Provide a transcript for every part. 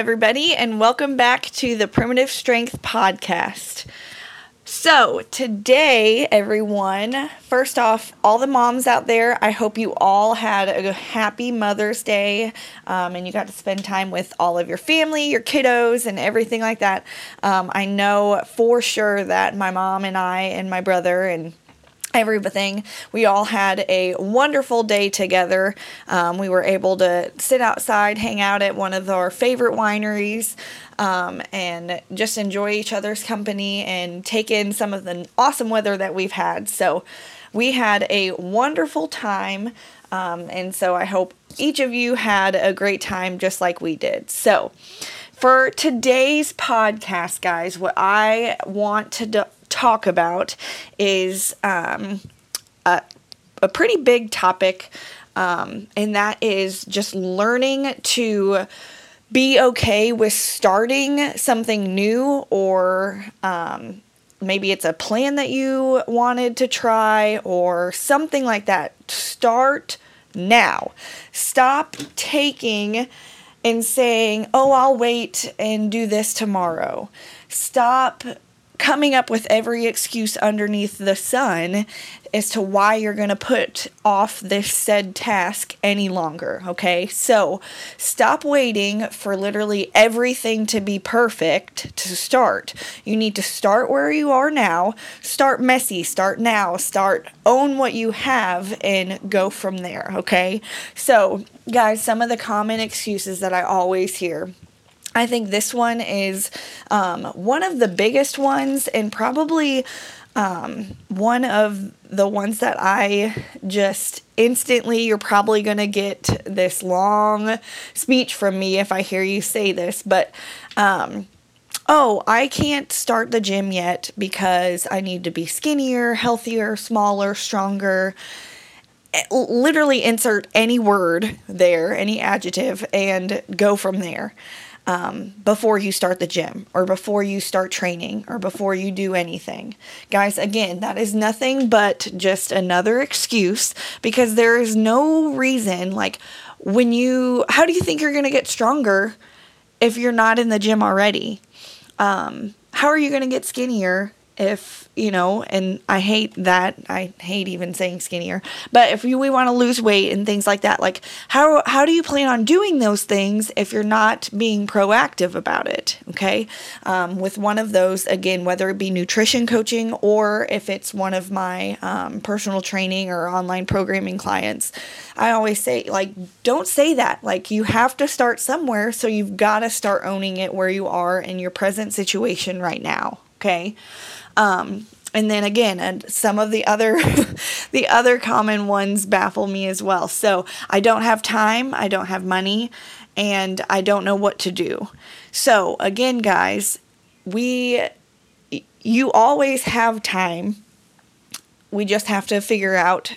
Everybody, and welcome back to the Primitive Strength Podcast. So, today, everyone, first off, all the moms out there, I hope you all had a happy Mother's Day um, and you got to spend time with all of your family, your kiddos, and everything like that. Um, I know for sure that my mom and I and my brother and everything. We all had a wonderful day together. Um, we were able to sit outside, hang out at one of our favorite wineries, um, and just enjoy each other's company and take in some of the awesome weather that we've had. So we had a wonderful time. Um, and so I hope each of you had a great time just like we did. So, for today's podcast, guys, what I want to do- talk about is um, a, a pretty big topic, um, and that is just learning to be okay with starting something new or um, maybe it's a plan that you wanted to try or something like that. Start now. Stop taking and saying, oh, I'll wait and do this tomorrow. Stop coming up with every excuse underneath the sun as to why you're going to put off this said task any longer, okay? So stop waiting for literally everything to be perfect to start. You need to start where you are now, start messy, start now, start own what you have, and go from there, okay? So, guys, some of the common excuses that I always hear I think this one is um, one of the biggest ones and probably um, one of the ones that I just instantly, you're probably going to get this long speech from me if I hear you say this, but um, oh, I can't start the gym yet because I need to be skinnier, healthier, smaller, stronger. Eh, literally insert any word there, any adjective, and go from there um, before you start the gym or before you start training or before you do anything. Guys, again, that is nothing but just another excuse because there is no reason, like, when you, how do you think you're going to get stronger if you're not in the gym already? Um, how are you going to get skinnier if you know and i hate that. I hate even saying skinnier. But if we want to lose weight and things like that like how how do you plan on doing those things if you're not being proactive about it? Okay? Um, with one of those again whether it be nutrition coaching or if it's one of my um, personal training or online programming clients i always say like don't say that. Like you have to start somewhere. So you've got to start owning it where you are in your present situation right now. Okay um, and then again, and some of the other the other common ones baffle me as well. So I don't have time, I don't have money, and I don't know what to do. So again, guys, we you always have time. We just have to figure out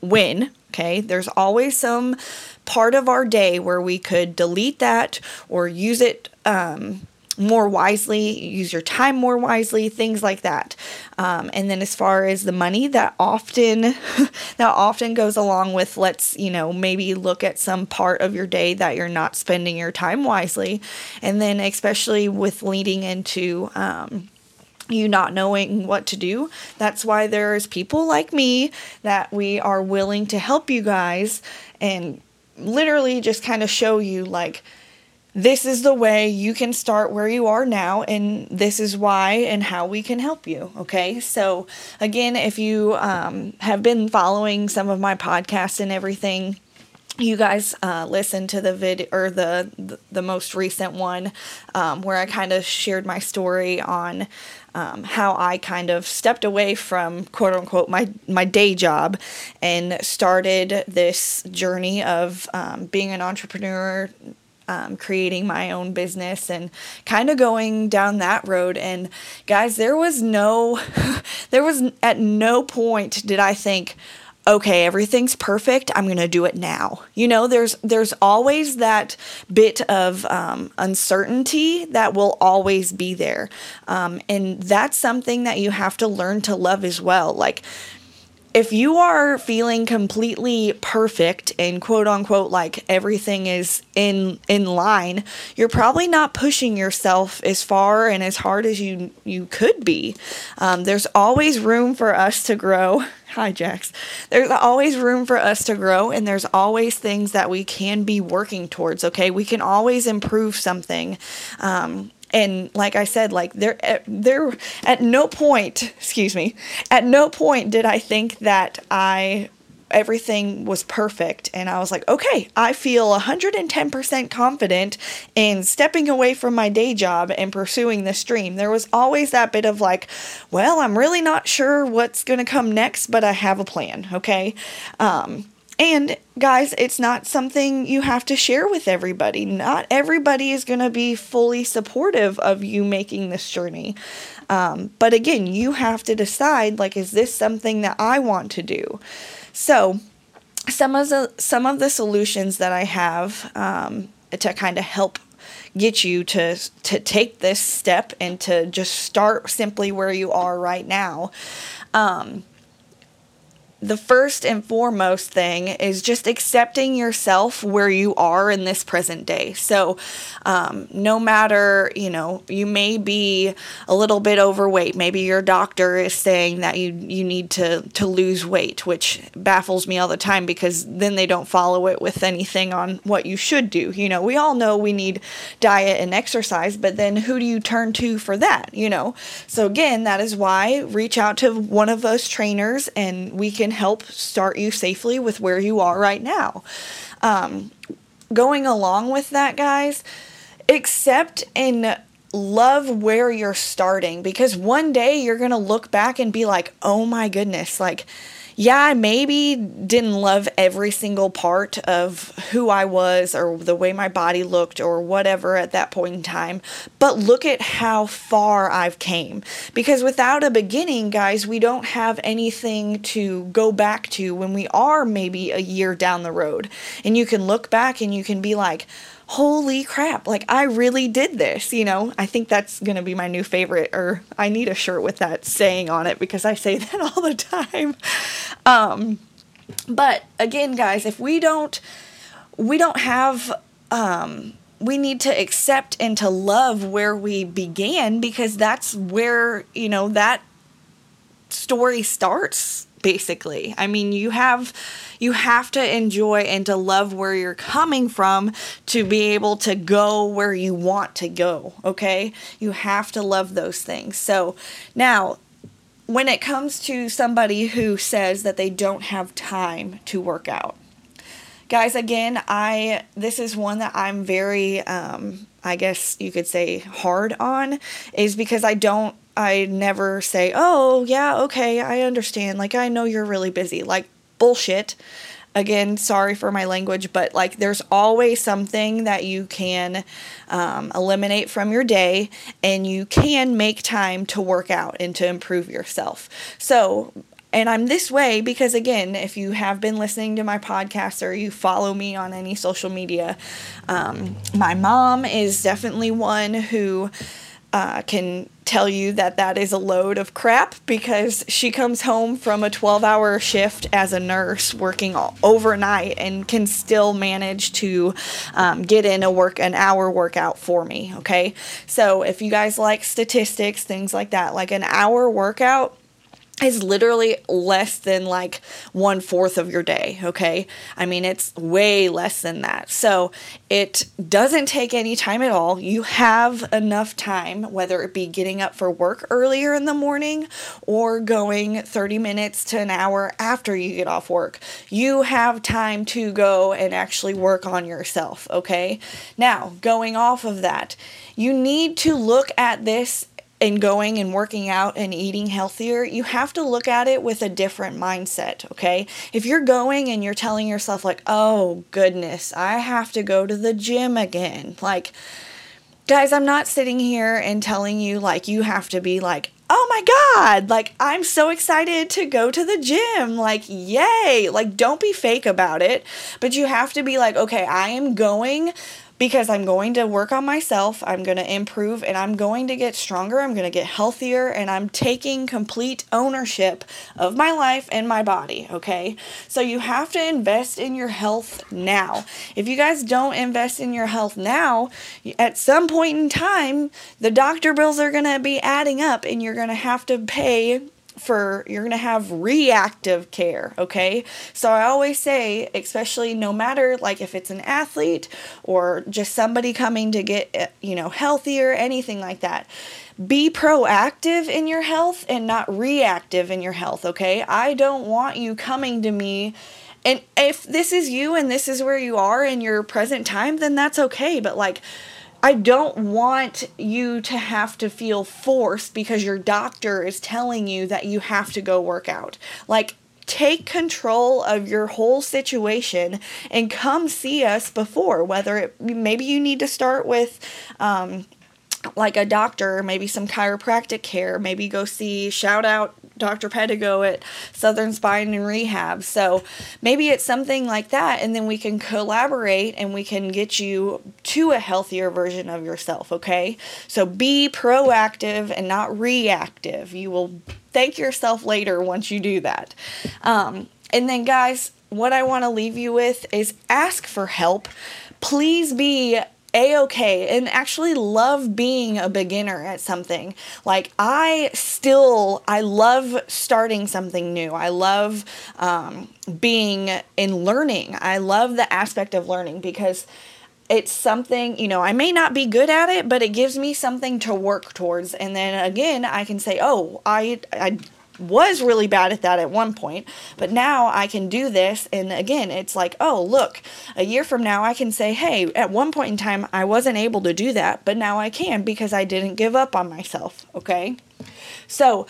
when. Okay, there's always some part of our day where we could delete that or use it um, more wisely, use your time more wisely, things like that. Um, and then as far as the money, that often that often goes along with let's you know maybe look at some part of your day that you're not spending your time wisely, and then especially with leading into. Um, you not knowing what to do. That's why there's people like me that we are willing to help you guys and literally just kind of show you like this is the way you can start where you are now, and this is why and how we can help you. Okay, so again, if you um, have been following some of my podcasts and everything, you guys uh, listen to the vid or the, the, the most recent one um, where I kind of shared my story on um, how I kind of stepped away from quote unquote my my day job and started this journey of um, being an entrepreneur, um, creating my own business and kind of going down that road. And guys, there was no, there was at no point did I think, okay everything's perfect i'm going to do it now. You know there's there's always that bit of um, uncertainty that will always be there. Um, and that's something that you have to learn to love as well. Like if you are feeling completely perfect and quote unquote like everything is in in line, you're probably not pushing yourself as far and as hard as you you could be. Um, there's always room for us to grow. Hi, Jax. There's always room for us to grow, and there's always things that we can be working towards. Okay, we can always improve something. Um, and like I said, like there, eh, there, at no point, excuse me, at no point did I think that I everything was perfect and I was like, okay, I feel 110% confident in stepping away from my day job and pursuing this dream. There was always that bit of like, well, I'm really not sure what's going to come next, but I have a plan, okay? Um, and guys, it's not something you have to share with everybody. Not everybody is going to be fully supportive of you making this journey. Um, but again, you have to decide like, is this something that I want to do? So, some of the some of the solutions that I have um, to kind of help get you to to take this step and to just start simply where you are right now. Um, the first and foremost thing is just accepting yourself where you are in this present day. So, um, no matter, you know, you may be a little bit overweight. Maybe your doctor is saying that you, you need to, to lose weight, which baffles me all the time because then they don't follow it with anything on what you should do. You know, we all know we need diet and exercise, but then who do you turn to for that, you know? So, again, that is why reach out to one of those trainers and we can help start you safely with where you are right now. Um, going along with that, guys, accept and love where you're starting because one day you're going to look back and be like, oh my goodness, like, yeah, I maybe didn't love every single part of who I was or the way my body looked or whatever at that point in time, but look at how far I've came. Because without a beginning, guys, we don't have anything to go back to when we are maybe a year down the road. And you can look back and you can be like, holy crap, like I really did this, you know? I think that's going to be my new favorite, or I need a shirt with that saying on it because I say that all the time. Um, but again, guys, if we don't, we don't have, um, we need to accept and to love where we began because that's where, you know, that story starts basically. I mean, you have you have to enjoy and to love where you're coming from to be able to go where you want to go, okay? You have to love those things. So, now when it comes to somebody who says that they don't have time to work out. Guys, again, I this is one that I'm very um I guess you could say hard on is because I don't I never say, oh, yeah, okay, I understand. Like, I know you're really busy. Like, bullshit. Again, sorry for my language, but like, there's always something that you can um, eliminate from your day, and you can make time to work out and to improve yourself. So, and I'm this way because, again, if you have been listening to my podcast or you follow me on any social media, um, my mom is definitely one who uh, can tell you that that is a load of crap because she comes home from a 12 hour shift as a nurse working overnight and can still manage to um, get in a work an hour workout for me okay? So if you guys like statistics things like that like an hour workout is literally less than like one fourth of your day. Okay. I mean, it's way less than that. So it doesn't take any time at all. You have enough time, whether it be getting up for work earlier in the morning or going 30 minutes to an hour after you get off work. You have time to go and actually work on yourself. Okay. Now, going off of that, you need to look at this and going and working out and eating healthier, you have to look at it with a different mindset, okay? If you're going and you're telling yourself, like, oh goodness, I have to go to the gym again, like, guys, I'm not sitting here and telling you, like, you have to be like, oh my God, like, I'm so excited to go to the gym, like, yay, like, don't be fake about it, but you have to be like, okay, I am going because I'm going to work on myself, I'm going to improve, and I'm going to get stronger, I'm going to get healthier, and I'm taking complete ownership of my life and my body, okay? So you have to invest in your health now. If you guys don't invest in your health now, at some point in time, the doctor bills are going to be adding up, and you're going to have to pay for you're going to have reactive care, okay? So I always say, especially no matter like if it's an athlete or just somebody coming to get, eh, you know, healthier, anything like that. Be proactive in your health and not reactive in your health, okay? I don't want you coming to me and if this is you and this is where you are in your present time, then that's okay, but like I don't want you to have to feel forced because your doctor is telling you that you have to go work out. Like, take control of your whole situation and come see us before whether it maybe you need to start with um, like a doctor, maybe some chiropractic care, maybe go see shout out Dr. Pedigo at Southern Spine and Rehab. So maybe it's something like that, and then we can collaborate and we can get you to a healthier version of yourself, okay? So be proactive and not reactive. You will thank yourself later once you do that. Um, and then, guys, what I want to leave you with is ask for help. Please be a okay and actually love being a beginner at something. Like I still I love starting something new. I love um, being in learning. I love the aspect of learning because it's something you know i may not be good at it but it gives me something to work towards and then again i can say oh i i was really bad at that at one point, but now I can do this. And again, it's like, oh, look, a year from now, I can say, hey, at one point in time, I wasn't able to do that, but now I can because I didn't give up on myself. Okay. So,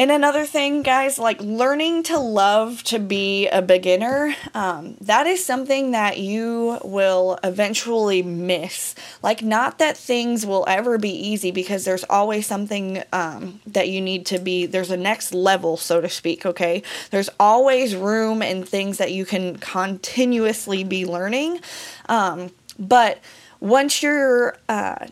and another thing, guys, like learning to love to be a beginner, um, that is something that you will eventually miss. Like, not that things will ever be easy because there's always something um, that you need to be, there's a next level, so to speak, okay? There's always room and things that you can continuously be learning. Um, but once you're, uh,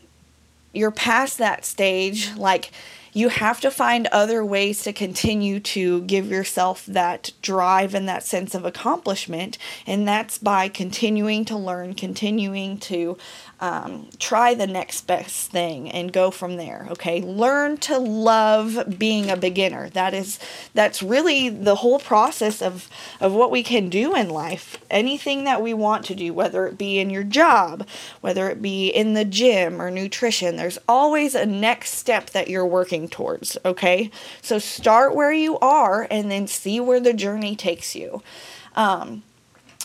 you're past that stage, like, you have to find other ways to continue to give yourself that drive and that sense of accomplishment. And that's by continuing to learn, continuing to um, try the next best thing and go from there okay? Learn to love being a beginner. That is that's really the whole process of of what we can do in life. Anything that we want to do whether it be in your job whether it be in the gym or nutrition there's always a next step that you're towards okay so start where you are and then see where the journey takes you um,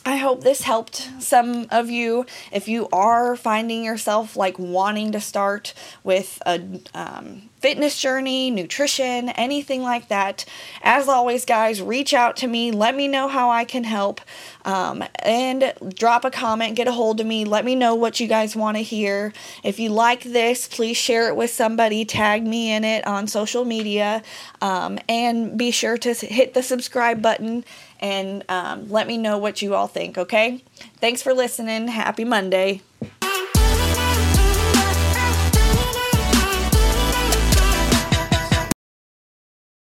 I hope this helped some of you. If you are finding yourself like wanting to start with a um, fitness journey, nutrition, anything like that, as always, guys, reach out to me. Let me know how I can help. Um, and drop a comment, get a hold of me. Let me know what you guys want to hear. If you like this, please share it with somebody. Tag me in it on social media. Um, and be sure to hit the subscribe button and um, let me know what you all think, okay? Thanks for listening. Happy Monday.